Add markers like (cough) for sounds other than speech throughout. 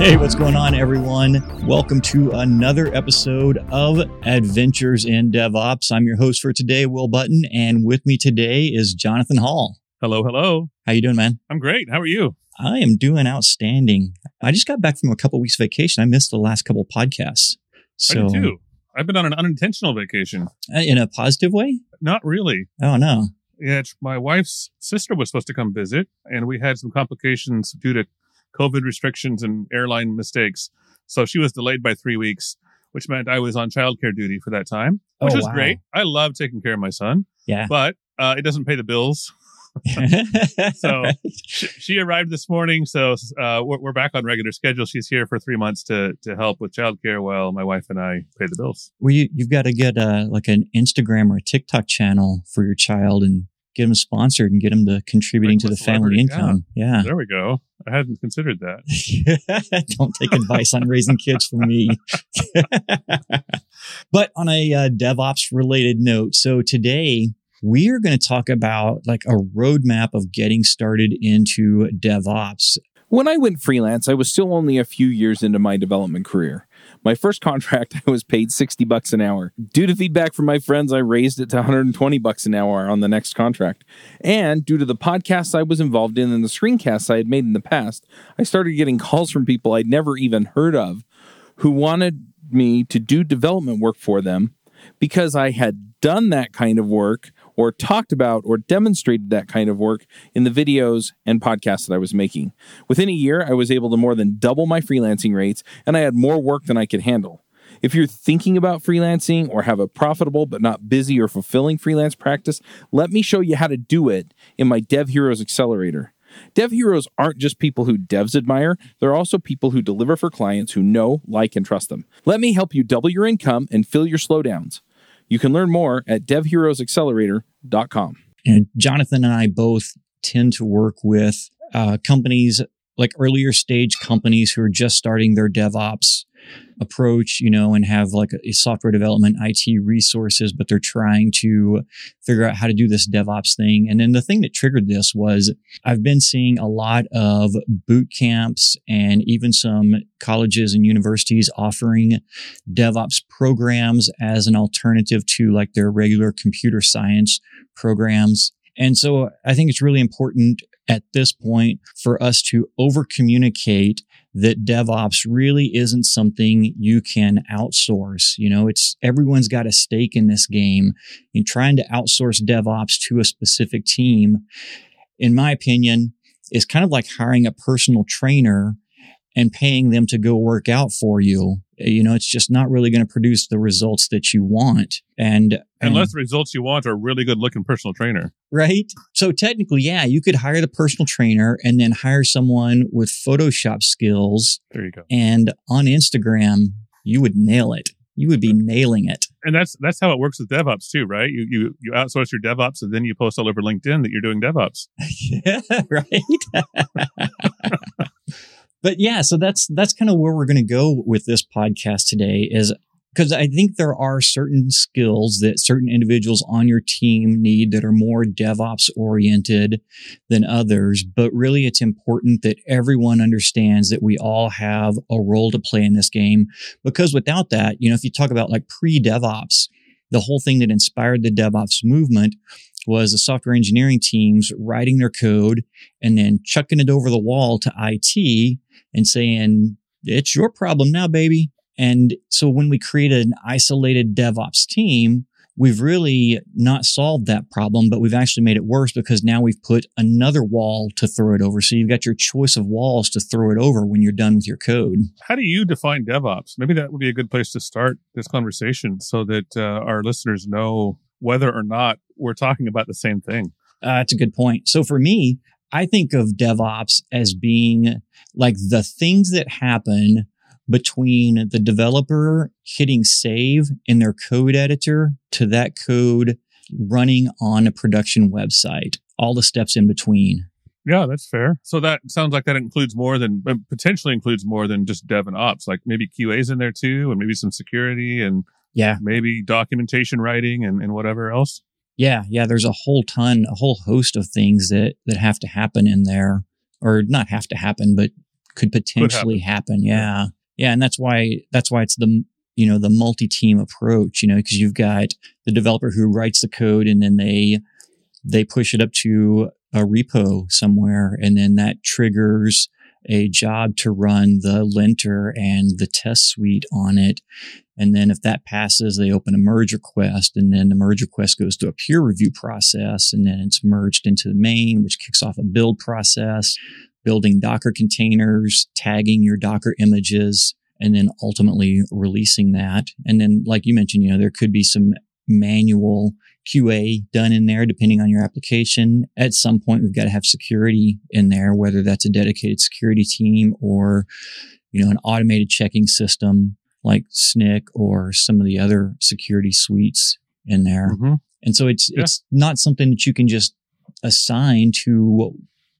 Hey, what's going on, everyone? Welcome to another episode of Adventures in DevOps. I'm your host for today, Will Button, and with me today is Jonathan Hall. Hello, hello. How you doing, man? I'm great. How are you? I am doing outstanding. I just got back from a couple weeks vacation. I missed the last couple podcasts. So, I do too. I've been on an unintentional vacation. Uh, in a positive way? Not really. Oh no. Yeah, my wife's sister was supposed to come visit, and we had some complications due to COVID restrictions and airline mistakes. So she was delayed by three weeks, which meant I was on childcare duty for that time, which oh, was wow. great. I love taking care of my son. Yeah. But uh, it doesn't pay the bills. (laughs) so she, she, arrived this morning. So uh, we're, we're, back on regular schedule. She's here for three months to to help with childcare while my wife and I pay the bills. Well, you, you've got to get uh, like an Instagram or a TikTok channel for your child and get them sponsored and get them to contributing Like to the family income. Yeah. There we go. I hadn't considered that. (laughs) Don't take advice on raising kids from me. (laughs) but on a uh, DevOps related note, so today we are going to talk about like a roadmap of getting started into DevOps. When I went freelance, I was still only a few years into my development career. My first contract, (laughs) I was paid 60 bucks an hour. Due to feedback from my friends, I raised it to 120 bucks an hour on the next contract. And due to the podcasts I was involved in and the screencasts I had made in the past, I started getting calls from people I'd never even heard of who wanted me to do development work for them because I had done that kind of work or talked about or demonstrated that kind of work in the videos and podcasts that I was making. Within a year, I was able to more than double my freelancing rates and I had more work than I could handle. If you're thinking about freelancing or have a profitable but not busy or fulfilling freelance practice, let me show you how to do it in my Dev Heroes Accelerator. Dev Heroes aren't just people who devs admire, they're also people who deliver for clients who know, like, and trust them. Let me help you double your income and fill your slowdowns. You can learn more at devheroesaccelerator.com. And Jonathan and I both tend to work with uh, companies like earlier stage companies who are just starting their DevOps approach, you know, and have like a, software development IT resources, but they're trying to figure out how to do this DevOps thing. And then the thing that triggered this was I've been seeing a lot of boot camps and even some colleges and universities offering DevOps programs as an alternative to like their regular computer science programs. And so I think it's really important at this point for us to over communicate that DevOps really isn't something you can outsource. You know, it's everyone's got a stake in this game. In trying to outsource DevOps to a specific team, in my opinion, is kind of like hiring a personal trainer and paying them to go work out for you. You know, it's just not really going to produce the results that you want. And, and unless the results you want are a really good looking personal trainer. Right. So technically, yeah, you could hire the personal trainer and then hire someone with Photoshop skills. There you go. And on Instagram, you would nail it. You would be nailing it. And that's that's how it works with DevOps too, right? You you you outsource your DevOps and then you post all over LinkedIn that you're doing DevOps. (laughs) yeah, right. (laughs) but yeah, so that's that's kind of where we're going to go with this podcast today is because I think there are certain skills that certain individuals on your team need that are more DevOps oriented than others. But really, it's important that everyone understands that we all have a role to play in this game. Because without that, you know, if you talk about like pre DevOps, the whole thing that inspired the DevOps movement was the software engineering teams writing their code and then chucking it over the wall to IT and saying, it's your problem now, baby. And so when we created an isolated DevOps team, we've really not solved that problem, but we've actually made it worse because now we've put another wall to throw it over. So you've got your choice of walls to throw it over when you're done with your code. How do you define DevOps? Maybe that would be a good place to start this conversation so that uh, our listeners know whether or not we're talking about the same thing. Uh, that's a good point. So for me, I think of DevOps as being like the things that happen between the developer hitting save in their code editor to that code running on a production website, all the steps in between. Yeah, that's fair. So that sounds like that includes more than uh, potentially includes more than just dev and ops, like maybe QA's in there too, and maybe some security and Yeah. maybe documentation writing and, and whatever else. Yeah. Yeah. There's a whole ton, a whole host of things that, that have to happen in there or not have to happen, but could potentially happen. Yeah. Yeah. And that's why, that's why it's the, you know, the multi-team approach, you know, because you've got the developer who writes the code and then they, they push it up to a repo somewhere and then that triggers a job to run the linter and the test suite on it. And then if that passes, they open a merge request and then the merge request goes to a peer review process and then it's merged into the main, which kicks off a build process, building Docker containers, tagging your Docker images, and then ultimately releasing that. And then, like you mentioned, you know, there could be some manual QA done in there, depending on your application. At some point, we've got to have security in there, whether that's a dedicated security team or, you know, an automated checking system like Snyk or some of the other security suites in there. Mm-hmm. And so it's, Yeah. it's not something that you can just assign to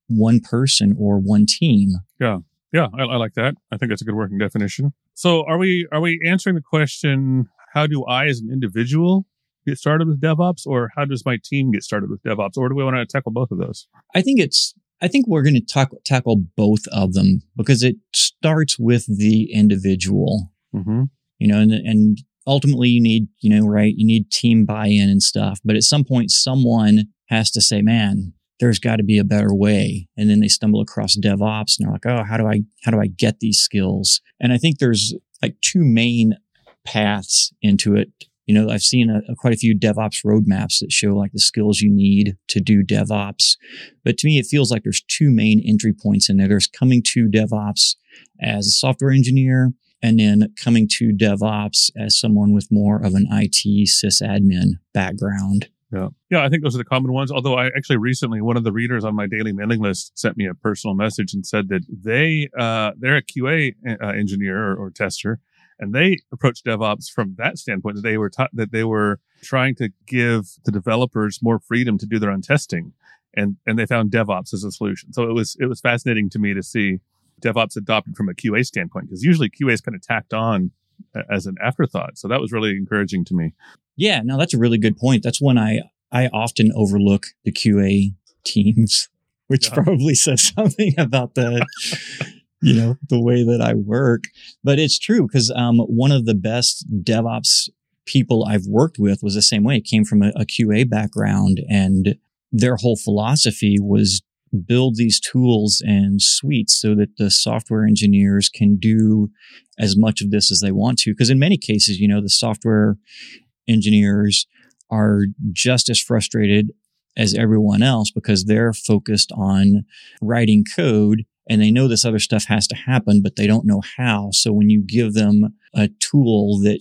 one person or one team. Yeah, Yeah. I, I like that. I think that's a good working definition. So are we are we answering the question? How do I, as an individual, get started with DevOps, or how does my team get started with DevOps, or do we want to tackle both of those? I think it's, I think we're going to talk, tackle both of them because it starts with the individual, Mm-hmm. you know, and, and ultimately you need, you know, right, you need team buy-in and stuff. But at some point, someone has to say, man, there's got to be a better way. And then they stumble across DevOps and they're like, oh, how do I, how do I get these skills? And I think there's like two main paths into it. You know, I've seen a, a- quite a few DevOps roadmaps that show like the skills you need to do DevOps. But to me, it feels like there's two main entry points in there. There's coming to DevOps as a software engineer and then coming to DevOps as someone with more of an IT sysadmin background. Yeah. Yeah, I think those are the common ones. Although I actually recently, one of the readers on my daily mailing list sent me a personal message and said that they, uh, they're a QA uh, engineer or, or tester and they approached DevOps from that standpoint that they were taught that they were trying to give the developers more freedom to do their own testing. And, and they found DevOps as a solution. So it was, it was fascinating to me to see DevOps adopted from a QA standpoint because usually QA is kind of tacked on as an afterthought. So that was really encouraging to me. Yeah, no, that's a really good point. That's when I I often overlook the QA teams, which Yeah. probably says (laughs) something about the (laughs) you know the way that I work. But it's true because um, one of the best DevOps people I've worked with was the same way. It came from a, a QA background, and their whole philosophy was build these tools and suites so that the software engineers can do as much of this as they want to. Because in many cases, you know, the software engineers are just as frustrated as everyone else because they're focused on writing code and they know this other stuff has to happen, but they don't know how. So when you give them a tool that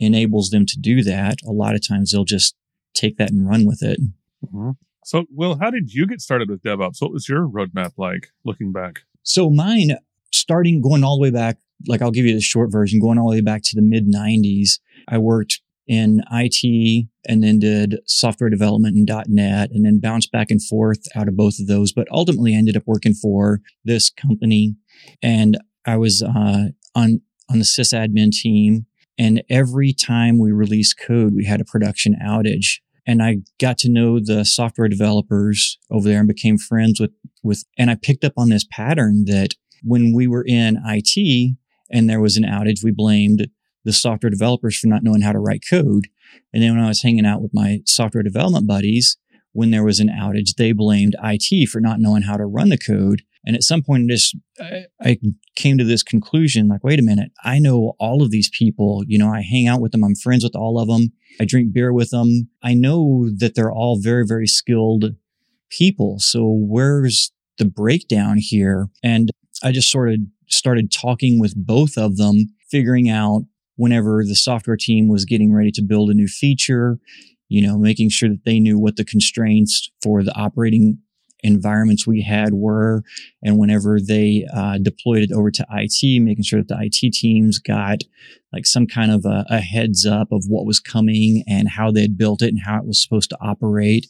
enables them to do that, a lot of times they'll just take that and run with it. Mhm. So, Will, how did you get started with DevOps? What was your roadmap like looking back? So mine, starting going all the way back, like I'll give you the short version, going all the way back to the mid 90s, I worked in IT and then did software development in .NET and then bounced back and forth out of both of those. But ultimately I ended up working for this company and I was uh, on, on the sysadmin team. And every time we released code, we had a production outage. And I got to know the software developers over there and became friends with with, and I picked up on this pattern that when we were in IT and there was an outage, we blamed the software developers for not knowing how to write code. And then when I was hanging out with my software development buddies, when there was an outage, they blamed IT for not knowing how to run the code. And at some point, this I, I came to this conclusion: like, wait a minute, I know all of these people. You know, I hang out with them. I'm friends with all of them. I drink beer with them. I know that they're all very, very skilled people. So where's the breakdown here? And I just sort of started talking with both of them, figuring out whenever the software team was getting ready to build a new feature, you know, making sure that they knew what the constraints for the operating environments we had were. And whenever they uh, deployed it over to IT, making sure that the IT teams got like some kind of a, a heads up of what was coming and how they'd built it and how it was supposed to operate.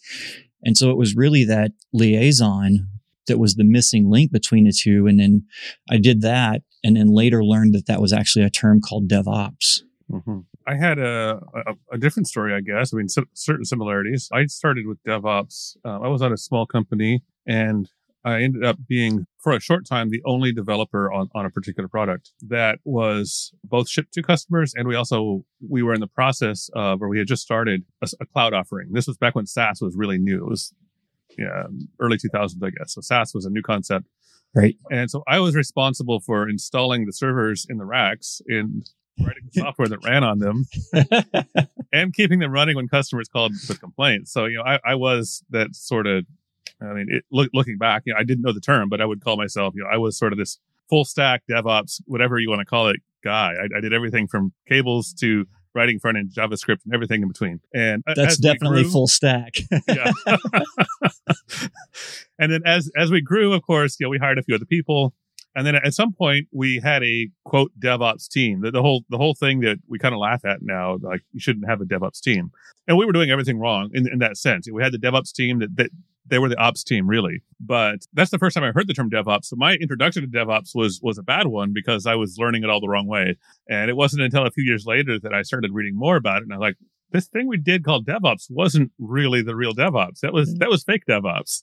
And so it was really that liaison that was the missing link between the two. And then I did that and then later learned that that was actually a term called DevOps. Mm-hmm. I had a, a, a, different story, I guess. I mean, so, certain similarities. I started with DevOps. Uh, I was at a small company and I ended up being, for a short time, the only developer on, on a particular product that was both shipped to customers. And we also, we were in the process of, where we had just started a, a cloud offering. This was back when SaaS was really new. It was, yeah, early 2000s, I guess. So SaaS was a new concept. Right. And so I was responsible for installing the servers in the racks and writing the software that ran on them (laughs) and keeping them running when customers called with complaints. So, you know, I, I was that sort of I mean, it, look, looking back, you know, I didn't know the term, but I would call myself, you know, I was sort of this full stack DevOps, whatever you want to call it, guy. I, I did everything from cables to writing front end JavaScript and everything in between. And that's definitely grew, full stack. yeah. (laughs) (laughs) and then as as we grew, of course, you know, we hired a few other people. And then at some point we had a quote DevOps team. The, the whole the whole thing that we kind of laugh at now, like you shouldn't have a DevOps team. And we were doing everything wrong in, in that sense. We had the DevOps team that, that they were the ops team really but that's the first time i heard the term devops so my introduction to devops was was a bad one because i was learning it all the wrong way and it wasn't until a few years later that i started reading more about it and i was like this thing we did called DevOps wasn't really the real DevOps. That was that was fake DevOps.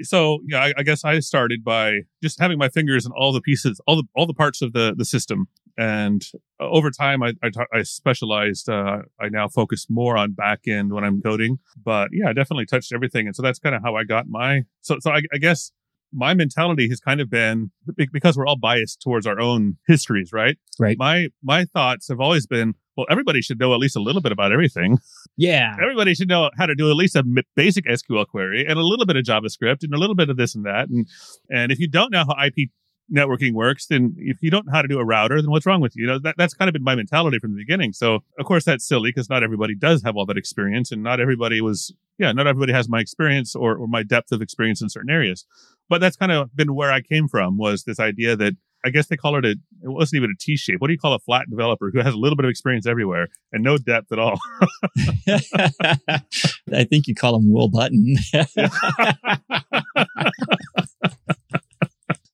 (laughs) so yeah, I, I, guess I started by just having my fingers in all the pieces, all the all the parts of the the system. And uh, over time, I I, I specialized. Uh, I now focus more on back end when I'm coding. But yeah, I definitely touched everything, and so that's kind of how I got my. So so I, I guess my mentality has kind of been because we're all biased towards our own histories, right? Right. My my thoughts have always been, well, everybody should know at least a little bit about everything. Yeah. Everybody should know how to do at least a basic SQL query and a little bit of JavaScript and a little bit of this and that. And and if you don't know how IP networking works, then if you don't know how to do a router, then what's wrong with you? You know, that, that's kind of been my mentality from the beginning. So of course that's silly because not everybody does have all that experience and not everybody was, yeah, not everybody has my experience or, or my depth of experience in certain areas. But that's kind of been where I came from was this idea that I guess they call it a, it wasn't even a T shape. What do you call a flat developer who has a little bit of experience everywhere and no depth at all? (laughs) I think you call him Will Button. (laughs) (laughs)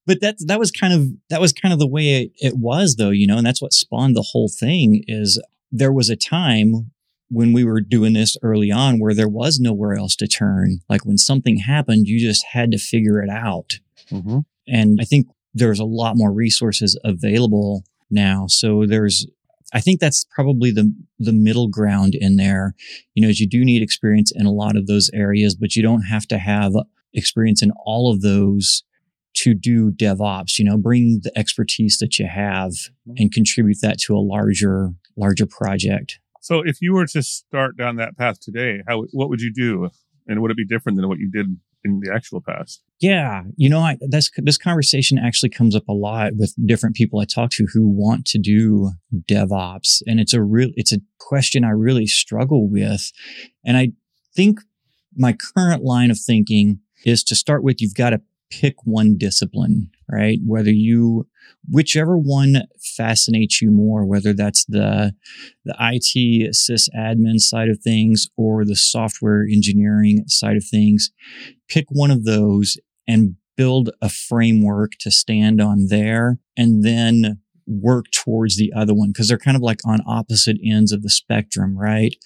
but that that was kind of that was kind of the way it, it was though you know and that's what spawned the whole thing is there was a time when we were doing this early on where there was nowhere else to turn like when something happened you just had to figure it out mm-hmm. and i think there's a lot more resources available now so there's I think that's probably the the middle ground in there. You know, you do need experience in a lot of those areas, but you don't have to have experience in all of those to do DevOps, you know, bring the expertise that you have mm-hmm. and contribute that to a larger, larger project. So if you were to start down that path today, how, what would you do? And would it be different than what you did in the actual past? Yeah. You know, I, that's, this conversation actually comes up a lot with different people I talk to who want to do DevOps. And it's a real, it's a question I really struggle with. And I think my current line of thinking is to start with, you've got to pick one discipline, right? Whether you, whichever one fascinates you more, whether that's the, the IT sysadmin side of things or the software engineering side of things, pick one of those and build a framework to stand on there and then work towards the other one because they're kind of like on opposite ends of the spectrum, right?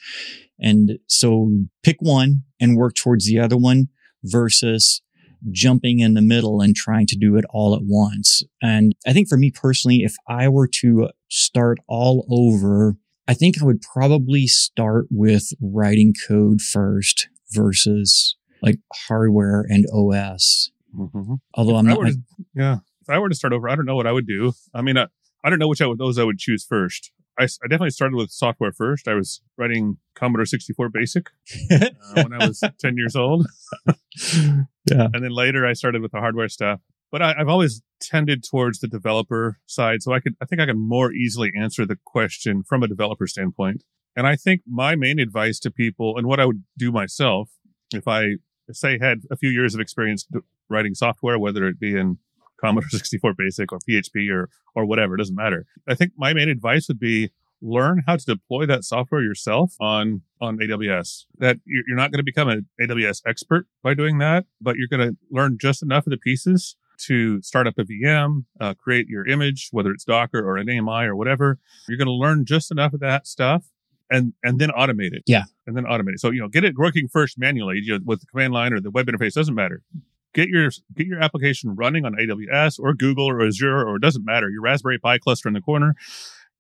And so pick one and work towards the other one versus jumping in the middle and trying to do it all at once. And I think for me personally, if I were to start all over, I think I would probably start with writing code first versus like hardware and OS. Mm-hmm. Although if I'm not, to, yeah, if I were to start over, I don't know what I would do. I mean, I, I don't know which of those I would choose first. I, I, definitely started with software first. I was writing Commodore 64 Basic uh, when I was (laughs) 10 years old. (laughs) yeah. And then later I started with the hardware stuff. But I, I've always tended towards the developer side. So I could, I think I can more easily answer the question from a developer standpoint. And I think my main advice to people and what I would do myself if I say had a few years of experience writing software, whether it be in Commodore (laughs) 64 Basic or PHP or or whatever, it doesn't matter. I think my main advice would be learn how to deploy that software yourself on on AWS. That you're not going to become an AWS expert by doing that, but you're going to learn just enough of the pieces to start up a VM, uh, create your image, whether it's Docker or an AMI or whatever. You're going to learn just enough of that stuff and and then automate it. Yeah. And then automate it. So you know, get it working first manually you know, with the command line or the web interface doesn't matter. Get your get your application running on AWS or Google or Azure or it doesn't matter. Your Raspberry Pi cluster in the corner.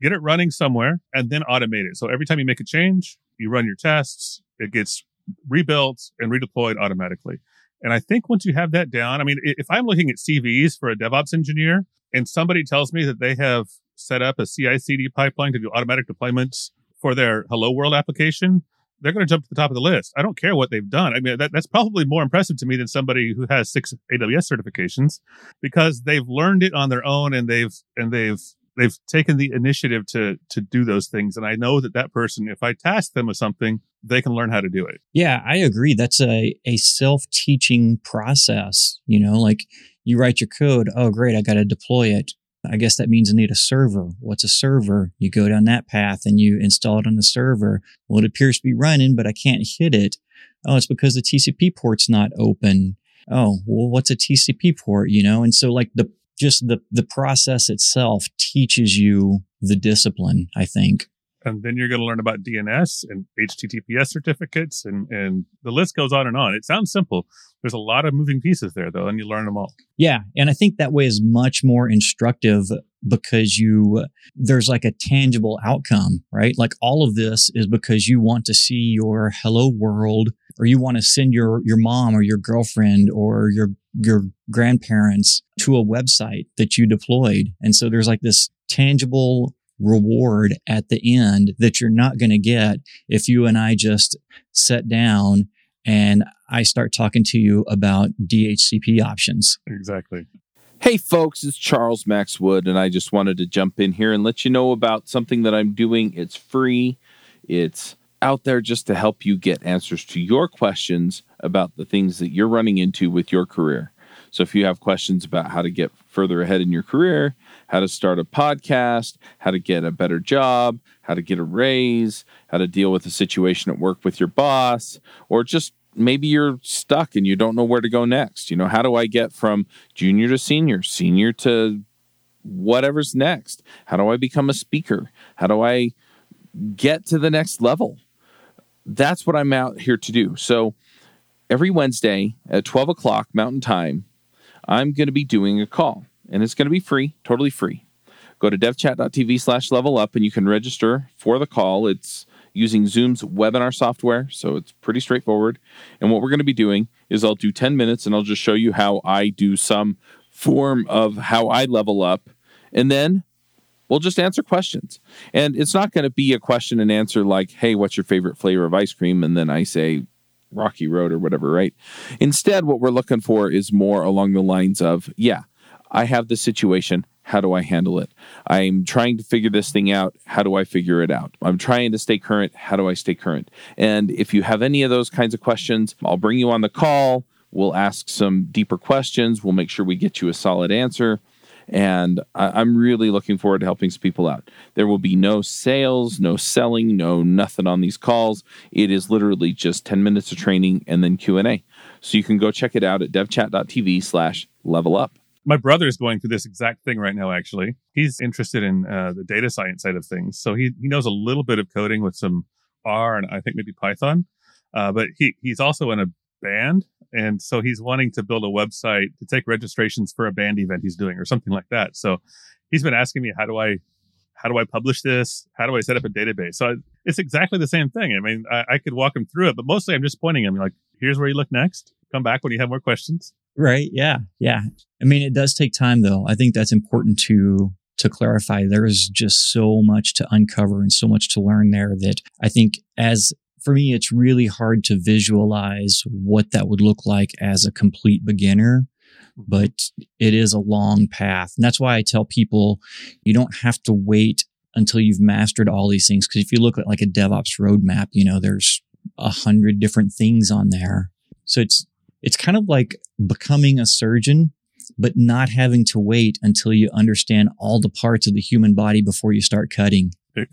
Get it running somewhere and then automate it. So every time you make a change, you run your tests, it gets rebuilt and redeployed automatically. And I think once you have that down, I mean, if I'm looking at CVs for a DevOps engineer and somebody tells me that they have set up a CI CD pipeline to do automatic deployments for their Hello World application, they're going to jump to the top of the list. I don't care what they've done. I mean, that, that's probably more impressive to me than somebody who has six AWS certifications because they've learned it on their own and they've, and they've, they've taken the initiative to, to do those things. And I know that that person, if I task them with something, they can learn how to do it. Yeah, I agree. That's a, a self teaching process. You know, like you write your code. Oh, great. I got to deploy it. I guess that means I need a server. What's a server? You go down that path and you install it on the server. Well, it appears to be running, but I can't hit it. Oh, it's because the TCP port's not open. Oh, well, what's a TCP port? You know, and so like the, just the, the process itself teaches you the discipline, I think and then you're going to learn about DNS and HTTPS certificates, and and the list goes on and on. It sounds simple. There's a lot of moving pieces there, though, and you learn them all. Yeah, and I think that way is much more instructive because you there's like a tangible outcome, right? Like all of this is because you want to see your hello world, or you want to send your your mom or your girlfriend or your your grandparents to a website that you deployed, and so there's like this tangible reward at the end that you're not going to get if you and I just sit down and I start talking to you about DHCP options. Exactly. Hey, folks, it's Charles Max Wood, and I just wanted to jump in here and let you know about something that I'm doing. It's free, it's out there just to help you get answers to your questions about the things that you're running into with your career. So if you have questions about how to get further ahead in your career, how to start a podcast, how to get a better job, how to get a raise, how to deal with a situation at work with your boss, or just maybe you're stuck and you don't know where to go next. You know, how do I get from junior to senior, senior to whatever's next? How do I become a speaker? How do I get to the next level? That's what I'm out here to do. So every Wednesday at 12 o'clock Mountain Time, I'm going to be doing a call and it's going to be free, totally free. Go to devchat.tv slash level up and you can register for the call. It's using Zoom's webinar software, so it's pretty straightforward. And what we're going to be doing is I'll do 10 minutes and I'll just show you how I do some form of how I level up. And then we'll just answer questions. And it's not going to be a question and answer like, hey, what's your favorite flavor of ice cream? And then I say, Rocky Road or whatever, right? Instead, what we're looking for is more along the lines of, yeah, I have the situation. How do I handle it? I'm trying to figure this thing out. How do I figure it out? I'm trying to stay current. How do I stay current? And if you have any of those kinds of questions, I'll bring you on the call. We'll ask some deeper questions. We'll make sure we get you a solid answer. And I'm really looking forward to helping some people out. There will be no sales, no selling, no nothing on these calls. It is literally just 10 minutes of training and then Q&A. So you can go check it out at devchat.tv slash level up. My brother is going through this exact thing right now, actually. He's interested in uh, the data science side of things. So he, he knows a little bit of coding with some R and I think maybe Python. Uh, but he, he's also in a band. And so he's wanting to build a website to take registrations for a band event he's doing or something like that. So he's been asking me, how do I, how do I publish this? How do I set up a database? So it's exactly the same thing. I mean, I, I could walk him through it, but mostly I'm just pointing him like, here's where you look next. Come back when you have more questions. Right. Yeah. Yeah. I mean, it does take time though. I think that's important to to clarify. There is just so much to uncover and so much to learn there that I think as for me, it's really hard to visualize what that would look like as a complete beginner, mm-hmm. but it is a long path. And that's why I tell people you don't have to wait until you've mastered all these things. Cause if you look at like a DevOps roadmap, you know, there's a hundred different things on there. So it's, it's kind of like becoming a surgeon, but not having to wait until you understand all the parts of the human body before you start cutting. (laughs)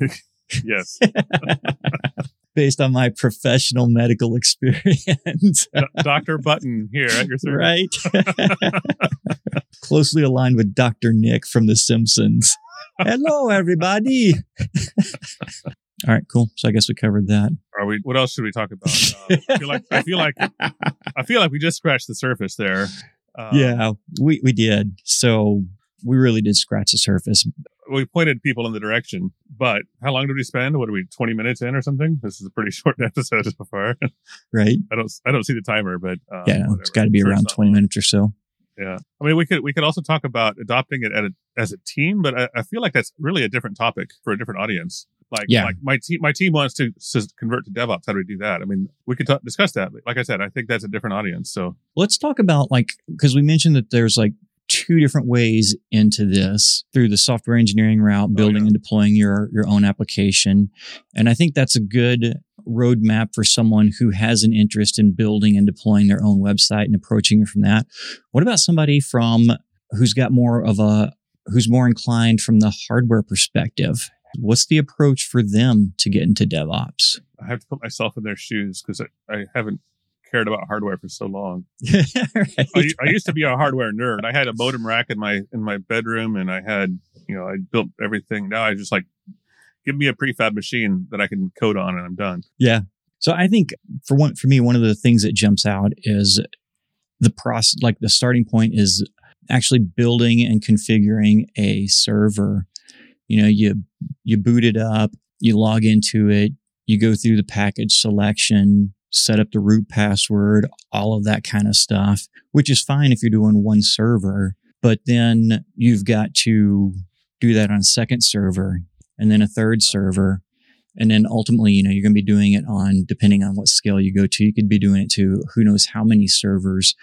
Yes. (laughs) Based on my professional medical (laughs) experience. Dr. Button here at your service. right? (laughs) Closely aligned with Dr. Nick from The Simpsons. Hello, everybody. (laughs) All right, cool. So I guess we covered that. Are we? What else should we talk about? Uh, I feel like I feel like I feel like we just scratched the surface there. Um, yeah, we, we did. So we really did scratch the surface. we pointed people in the direction, but how long did we spend? What are we? Twenty minutes in or something? This is a pretty (laughs) short episode so far. Right? I don't I don't see the timer, but um, Yeah, whatever. it's got to be around 20 minutes or so. Yeah, I mean, we could we could also talk about adopting it at a, as a team, but I, I feel like that's really a different topic for a different audience. Like, Yeah. like my team, my team wants to, s convert to DevOps. How do we do that? I mean, we could talk, discuss that. Like I said, I think that's a different audience. So Let's talk about like, because we mentioned that there's like two different ways into this through the software engineering route, oh, building Oh, yeah. and deploying your, your own application. And I think that's a good roadmap for someone who has an interest in building and deploying their own website and approaching it from that. What about somebody from who's got more of a, who's more inclined from the hardware perspective? What's the approach for them to get into DevOps? I have to put myself in their shoes because I, I haven't cared about hardware for so long. (laughs) Right. I, I used to be a hardware nerd. I had a modem rack in my in my bedroom, and I had you know I built everything. Now I just like give me a prefab machine that I can code on, and I'm done. Yeah. So I think for one, for me, one of the things that jumps out is the process, like the starting point is actually building and configuring a server. You know, you, you boot it up, you log into it, you go through the package selection, set up the root password, all of that kind of stuff, which is fine if you're doing one server, but then you've got to do that on a second server and then a third server and then ultimately, you know, you're going to be doing it on, depending on what scale you go to, you could be doing it to who knows how many servers.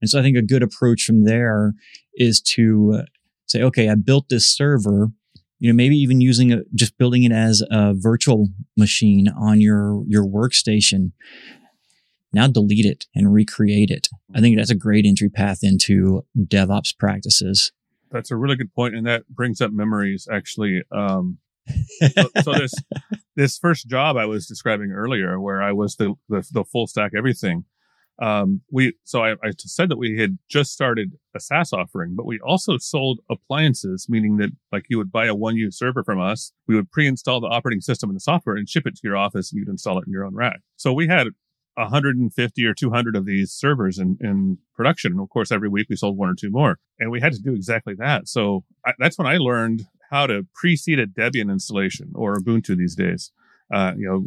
And so I think a good approach from there is to uh, say, okay, I built this server, you know, maybe even using a, just building it as a virtual machine on your, your workstation. Now delete it and recreate it. I think that's a great entry path into DevOps practices. That's a really good point, and that brings up memories. Actually, um, so, so (laughs) this this first job I was describing earlier, where I was the the, the full stack everything. Um, we so I, I said that we had just started a SaaS offering, but we also sold appliances, meaning that like you would buy a one use server from us, we would pre-install the operating system and the software and ship it to your office, and you'd install it in your own rack. So we had 150 or 200 of these servers in, in production. And of course, every week we sold one or two more. And we had to do exactly that. So I, that's when I learned how to preseed a Debian installation or Ubuntu these days. Uh, you know,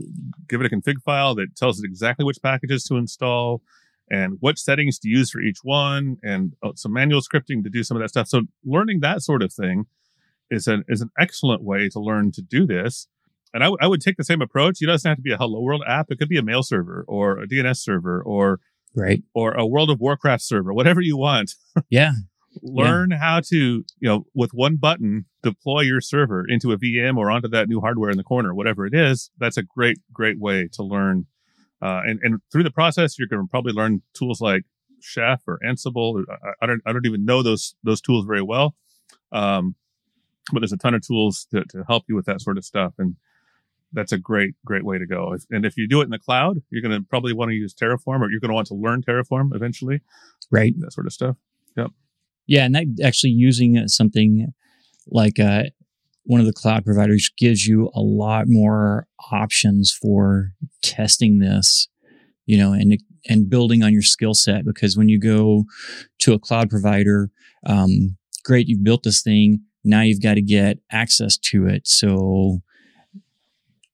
give it a config file that tells it exactly which packages to install and what settings to use for each one and uh, some manual scripting to do some of that stuff. So learning that sort of thing is an, is an excellent way to learn to do this. And I, w- I would take the same approach. It doesn't have to be a Hello World app. It could be a mail server or a DNS server or Right. or a World of Warcraft server, whatever you want. (laughs) Yeah. Learn how to, you know, with one button, deploy your server into a VM or onto that new hardware in the corner, whatever it is. That's a great, great way to learn. Uh, and, and through the process, you're going to probably learn tools like Chef or Ansible. I, I don't, I don't even know those, those tools very well. Um, but there's a ton of tools to, to help you with that sort of stuff. And that's a great, great way to go. If, and if you do it in the cloud, you're going to probably want to use Terraform or you're going to want to learn Terraform eventually, Right. that sort of stuff. Yep. Yeah, and that actually using uh, something like uh, one of the cloud providers gives you a lot more options for testing this, you know, and and building on your skill set. Because when you go to a cloud provider, um, great, you've built this thing. Now you've got to get access to it. So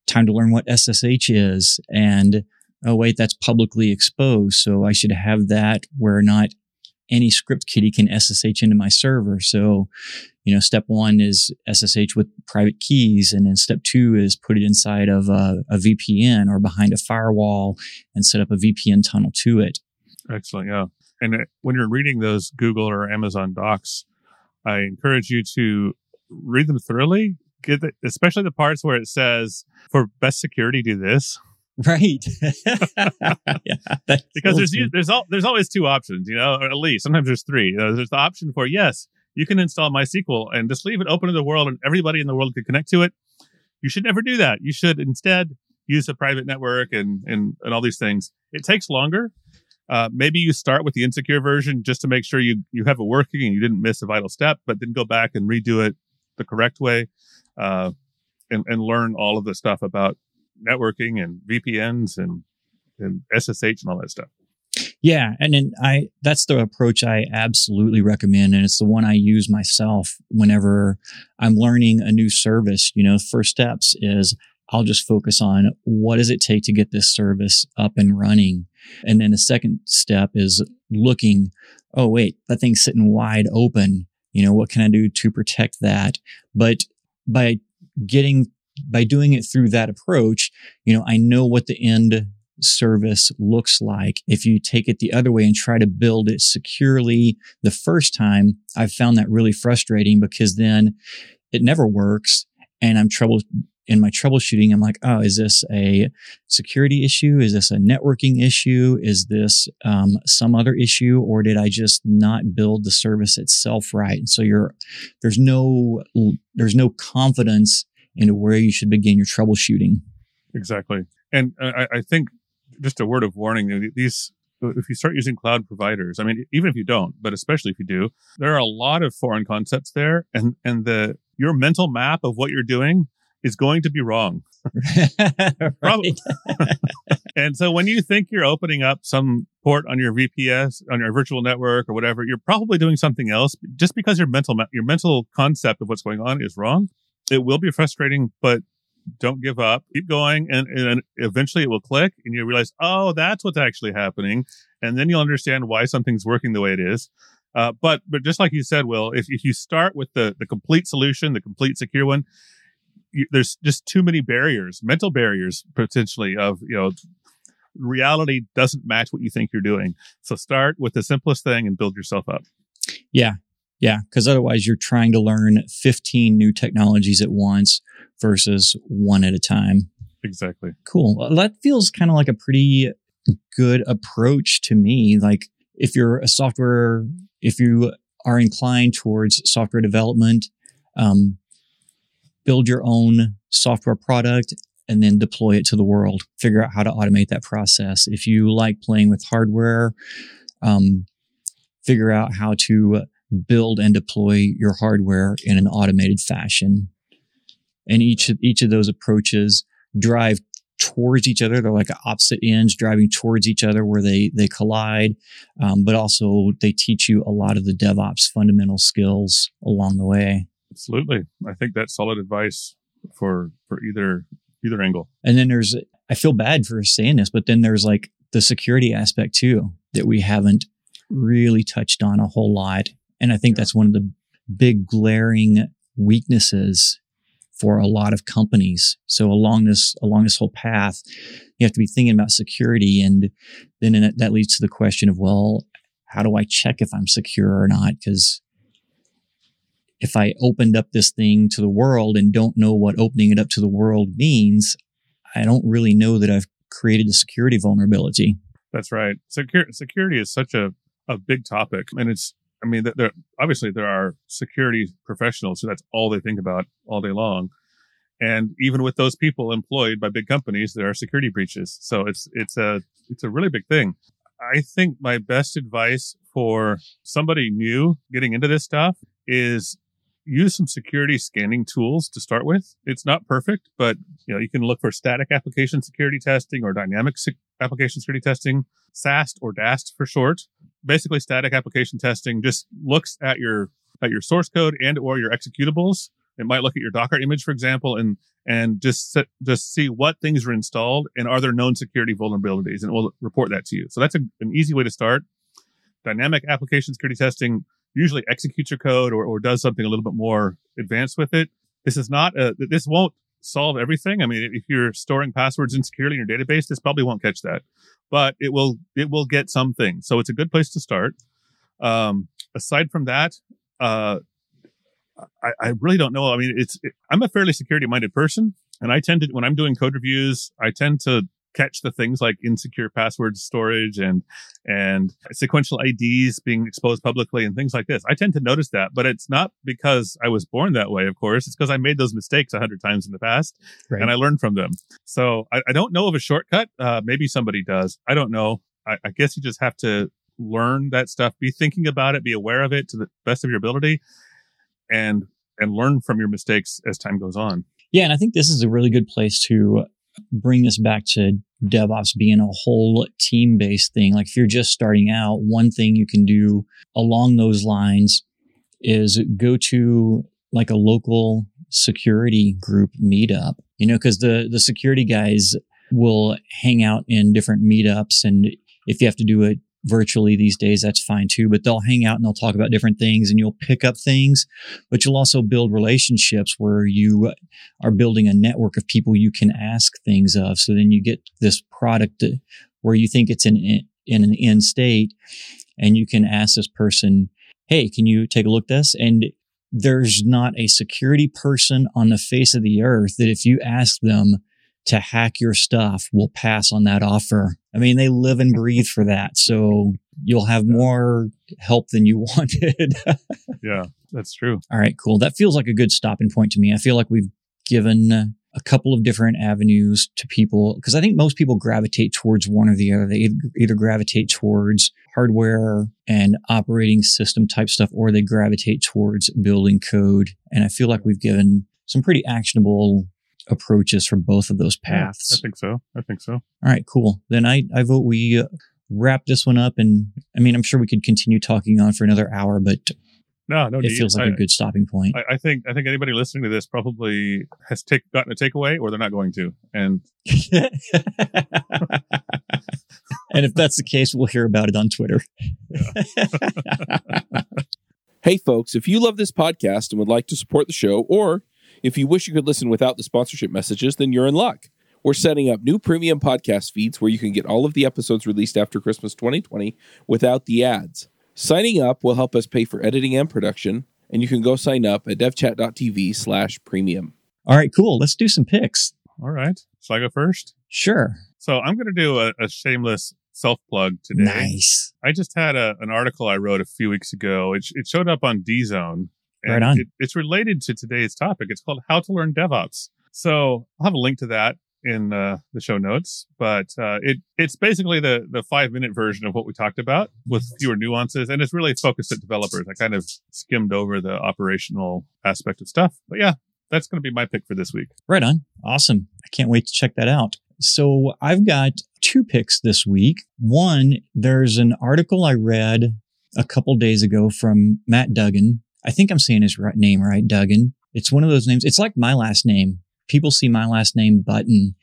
time to learn what SSH is, and oh wait, that's publicly exposed. So I should have that where not any script kiddie can SSH into my server. So, you know, step one is SSH with private keys. And then step two is put it inside of a, a VPN or behind a firewall and set up a VPN tunnel to it. Excellent. Yeah. And when you're reading those Google or Amazon docs, I encourage you to read them thoroughly. Get the, especially the parts where it says for best security, do this (laughs) Right. (laughs) yeah, because there's there's all, there's always two options, you know, or at least sometimes there's three. You know, there's the option for yes, you can install MySQL and just leave it open to the world, and everybody in the world can connect to it. You should never do that. You should instead use a private network and, and, and all these things. It takes longer. Uh, maybe you start with the insecure version just to make sure you, you have it working and you didn't miss a vital step, but then go back and redo it the correct way, uh, and, and learn all of the stuff about networking and VPNs and, and SSH and all that stuff. Yeah, and then I that's the approach I absolutely recommend and it's the one I use myself whenever I'm learning a new service, you know, first steps is I'll just focus on what does it take to get this service up and running. And then the second step is looking, oh wait, that thing's sitting wide open. You know, what can I do to protect that? But by getting by doing it through that approach, you know, I know what the end service looks like. If you take it the other way and try to build it securely the first time, I've found that really frustrating because then it never works. And I'm trouble in my troubleshooting. I'm like, oh, is this a security issue? Is this a networking issue? Is this um, some other issue, or did I just not build the service itself right? And so you're there's no there's no confidence into where you should begin your troubleshooting. Exactly, and I, I think just a word of warning: these if you start using cloud providers, I mean, even if you don't, but especially if you do, there are a lot of foreign concepts there, and and the your mental map of what you're doing is going to be wrong. (laughs) (laughs) and so when you think you're opening up some port on your VPS, on your virtual network or whatever, you're probably doing something else just because your mental, your mental concept of what's going on is wrong. It will be frustrating, but don't give up. Keep going. And, and eventually it will click and you realize, oh, that's what's actually happening. And then you'll understand why something's working the way it is. Uh, but, but just like you said, Will, if, if you start with the, the complete solution, the complete secure one, you, there's just too many barriers, mental barriers potentially of, you know, reality doesn't match what you think you're doing. So start with the simplest thing and build yourself up. Yeah. Yeah. Cause otherwise you're trying to learn 15 new technologies at once versus one at a time. Exactly. Cool. That feels kind of like a pretty good approach to me. Like if you're a software, if you are inclined towards software development, um, build your own software product and then deploy it to the world. Figure out how to automate that process. If you like playing with hardware, um, figure out how to build and deploy your hardware in an automated fashion. And each of, each of those approaches drive towards each other. They're like opposite ends driving towards each other where they, they collide. Um, but also they teach you a lot of the DevOps fundamental skills along the way. Absolutely. I think that's solid advice for, for either, either angle. And then there's, I feel bad for saying this, but then there's like the security aspect too that we haven't really touched on a whole lot. And I think that's one of the big glaring weaknesses for a lot of companies. So along this, along this whole path, you have to be thinking about security. And then that leads to the question of, well, how do I check if I'm secure or not? Because if I opened up this thing to the world and don't know what opening it up to the world means, I don't really know that I've created a security vulnerability. That's right. Secur- security is such a, a big topic. And it's, I mean, there, obviously there are security professionals, so that's all they think about all day long. And even with those people employed by big companies, there are security breaches. So it's, it's a, it's a really big thing. I think my best advice for somebody new getting into this stuff is use some security scanning tools to start with. It's not perfect, but you know, you can look for static application security testing or dynamic application security testing, SAST or DAST for short. Basically static application testing just looks at your, at your source code and or your executables. It might look at your Docker image, for example, and, and just set, just see what things are installed and are there known security vulnerabilities and it will report that to you. So that's a, an easy way to start. Dynamic application security testing usually executes your code or, or does something a little bit more advanced with it. This is not a, this won't solve everything. I mean, if you're storing passwords insecurely in your database, this probably won't catch that, but it will, it will get something. So it's a good place to start. Um, aside from that, uh, I, I really don't know. I mean, it's, it, I'm a fairly security minded person and I tend to, when I'm doing code reviews, I tend to catch the things like insecure password storage and and sequential IDs being exposed publicly and things like this. I tend to notice that, but it's not because I was born that way. Of course, it's because I made those mistakes a hundred times in the past Right. and I learned from them. So I, I don't know of a shortcut. Uh, maybe somebody does. I don't know. I, I guess you just have to learn that stuff. Be thinking about it. Be aware of it to the best of your ability, and and learn from your mistakes as time goes on. Yeah, and I think this is a really good place to bring this back to DevOps being a whole team based thing. Like if you're just starting out, one thing you can do along those lines is go to like a local security group meetup, you know, because the, the security guys will hang out in different meetups. And if you have to do it virtually these days, that's fine too. But they'll hang out and they'll talk about different things and you'll pick up things, but you'll also build relationships where you are building a network of people you can ask things of. So then you get this product where you think it's in, in an end state and you can ask this person, Hey, can you take a look at this? And there's not a security person on the face of the earth that if you ask them to hack your stuff will pass on that offer. I mean, they live and breathe for that. So you'll have more help than you (laughs) wanted. Yeah, that's true. All right, cool. That feels like a good stopping point to me. I feel like we've given a couple of different avenues to people because I think most people gravitate towards one or the other. They either, either gravitate towards hardware and operating system type stuff, or they gravitate towards building code. And I feel like we've given some pretty actionable approaches for both of those Yeah, I think so. I think so. All right, cool. Then I, I vote we uh, wrap this one up. And I mean, I'm sure we could continue talking on for another hour, but No, no. it need. feels like I, a good stopping point. I, I think I think anybody listening to this probably has take, gotten a takeaway, or they're not going to. And (laughs) and if that's the case, we'll hear about it on Twitter. (laughs) Hey, folks, if you love this podcast and would like to support the show, or if you wish you could listen without the sponsorship messages, then you're in luck. We're setting up new premium podcast feeds where you can get all of the episodes released after Christmas 2020 without the ads. Signing up will help us pay for editing and production, and you can go sign up at devchat.tv slash premium. All right, cool. Let's do some picks. all right, shall I go first? Sure. So I'm going to do a, a shameless self plug today. Nice. I just had a, an article I wrote a few weeks ago. It, it showed up on DZone. Right on. It, it's related to today's topic. It's called How to Learn DevOps. So I'll have a link to that in uh, the show notes. But uh, it it's basically the the five minute version of what we talked about with fewer nuances, and it's really focused at developers. I kind of skimmed over the operational aspect of stuff. But yeah, that's going to be my pick for this week. Right on. Awesome. I can't wait to check that out. So I've got two picks this week. One, there's an article I read a couple days ago from Matt Duggan. I think I'm saying his right name right, Duggan. It's one of those names. It's like my last name. People see my last name Button,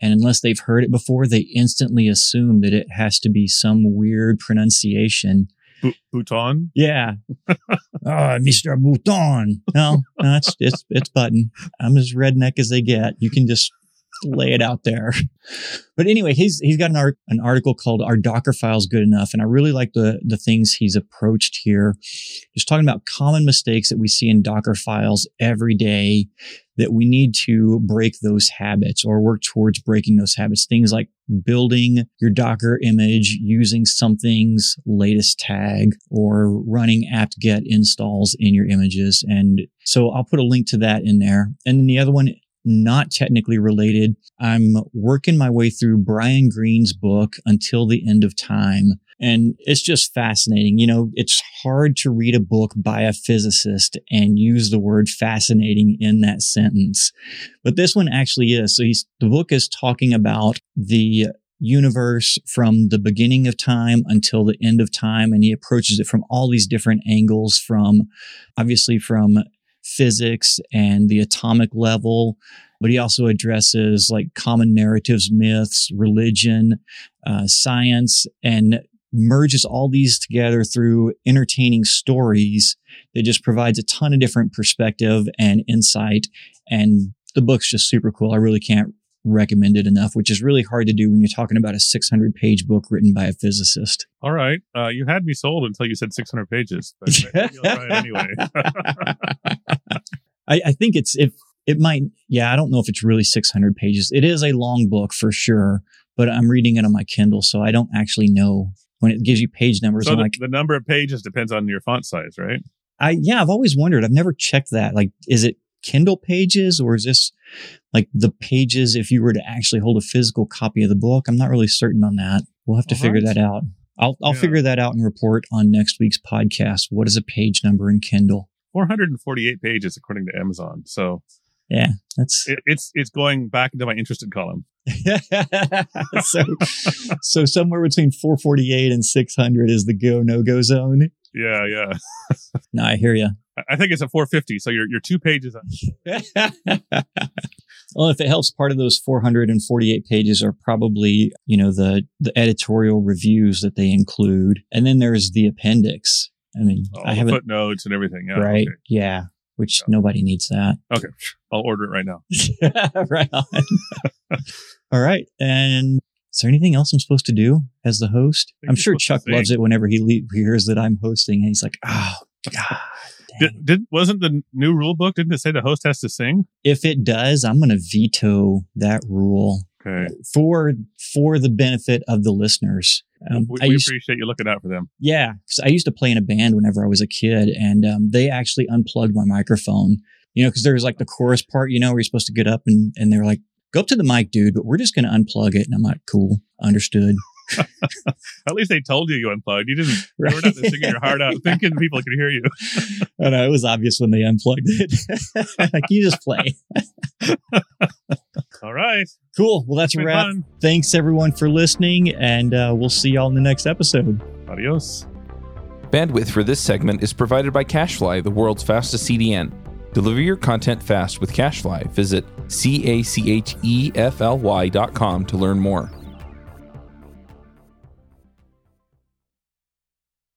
and unless they've heard it before, they instantly assume that it has to be some weird pronunciation. Bu- Bhutan. Yeah. (laughs) Ah, oh, Mr. Bouton. No, no, it's, it's, it's button. I'm as redneck as they get. You can just lay it out there. (laughs) But anyway, he's, he's got an art, an article called Are Docker Files Good Enough? And I really like the, the things he's approached here. Just talking about common mistakes that we see in Docker files every day that we need to break those habits or work towards breaking those habits. Things like building your Docker image using something's latest tag or running apt-get installs in your images. And so I'll put a link to that in there. And then the other one, not technically related. I'm working my way through Brian Greene's book until the end of time. And it's just fascinating. You know, it's hard to read a book by a physicist and use the word fascinating in that sentence. But this one actually is. So he's, the book is talking about the universe from the beginning of time until the end of time. And he approaches it from all these different angles from obviously from physics and the atomic level, but he also addresses like common narratives, myths, religion, uh, science, and merges all these together through entertaining stories that just provides a ton of different perspective and insight. And the book's just super cool. I really can't recommend it enough, which is really hard to do when you're talking about a 600 page book written by a physicist. All right. Uh, you had me sold until you said 600 pages. But maybe I'll try it anyway. (laughs) (laughs) I, I think it's if it might yeah i don't know if it's really 600 pages it is a long book for sure but I'm reading it on my Kindle, so I don't actually know when it gives you page numbers. So the, like, the number of pages depends on your font size, right? I yeah, I've always wondered. I've never checked that. Like, is it Kindle pages or is this like the pages if you were to actually hold a physical copy of the book? I'm not really certain on that. We'll have to figure that out. I'll I'll Yeah. figure that out and report on next week's podcast. What is a page number in Kindle? 448 pages according to Amazon. So Yeah, that's it, it's it's going back into my interested column. (laughs) so so somewhere between 448 and 600 is the go no go zone. Yeah, yeah. (laughs) No, I hear you. I- think it's a 450. So you're you're two pages. On (laughs) Well, if it helps, part of those 448 pages are probably, you know, the, the editorial reviews that they include. And then there's the appendix. I mean, All I haven't, footnotes and everything. Yeah, right? okay. Yeah. Which Yeah. nobody needs that. (laughs) Okay, I'll order it right now. (laughs) right on. (laughs) All right. And is there anything else I'm supposed to do as the host? I'm sure Chuck loves it whenever he le- hears that I'm hosting and he's like, oh, God. Did, did wasn't the new rule book? Didn't it say the host has to sing? If it does, I'm going to veto that rule. Okay, for for the benefit of the listeners. Um, we, I we used, appreciate you looking out for them. Yeah, because I used to play in a band whenever I was a kid, and um, they actually unplugged my microphone. You know, because there was like the chorus part, you know, where you're supposed to get up and and they're like, "Go up to the mic, dude," but we're just going to unplug it. And I'm like, "Cool, understood." (laughs) At least they told you you unplugged. You didn't. You were not singing your heart out, thinking people could hear you. (laughs) I know it was obvious when they unplugged it. (laughs) like you just play. All right, Cool. Well, that's a wrap. fun. Thanks everyone for listening, and uh, we'll see y'all in the next episode. Adios. Bandwidth for this segment is provided by CacheFly, the world's fastest CDN. Deliver your content fast with CacheFly. Visit C A C H E F L Y dot com to learn more.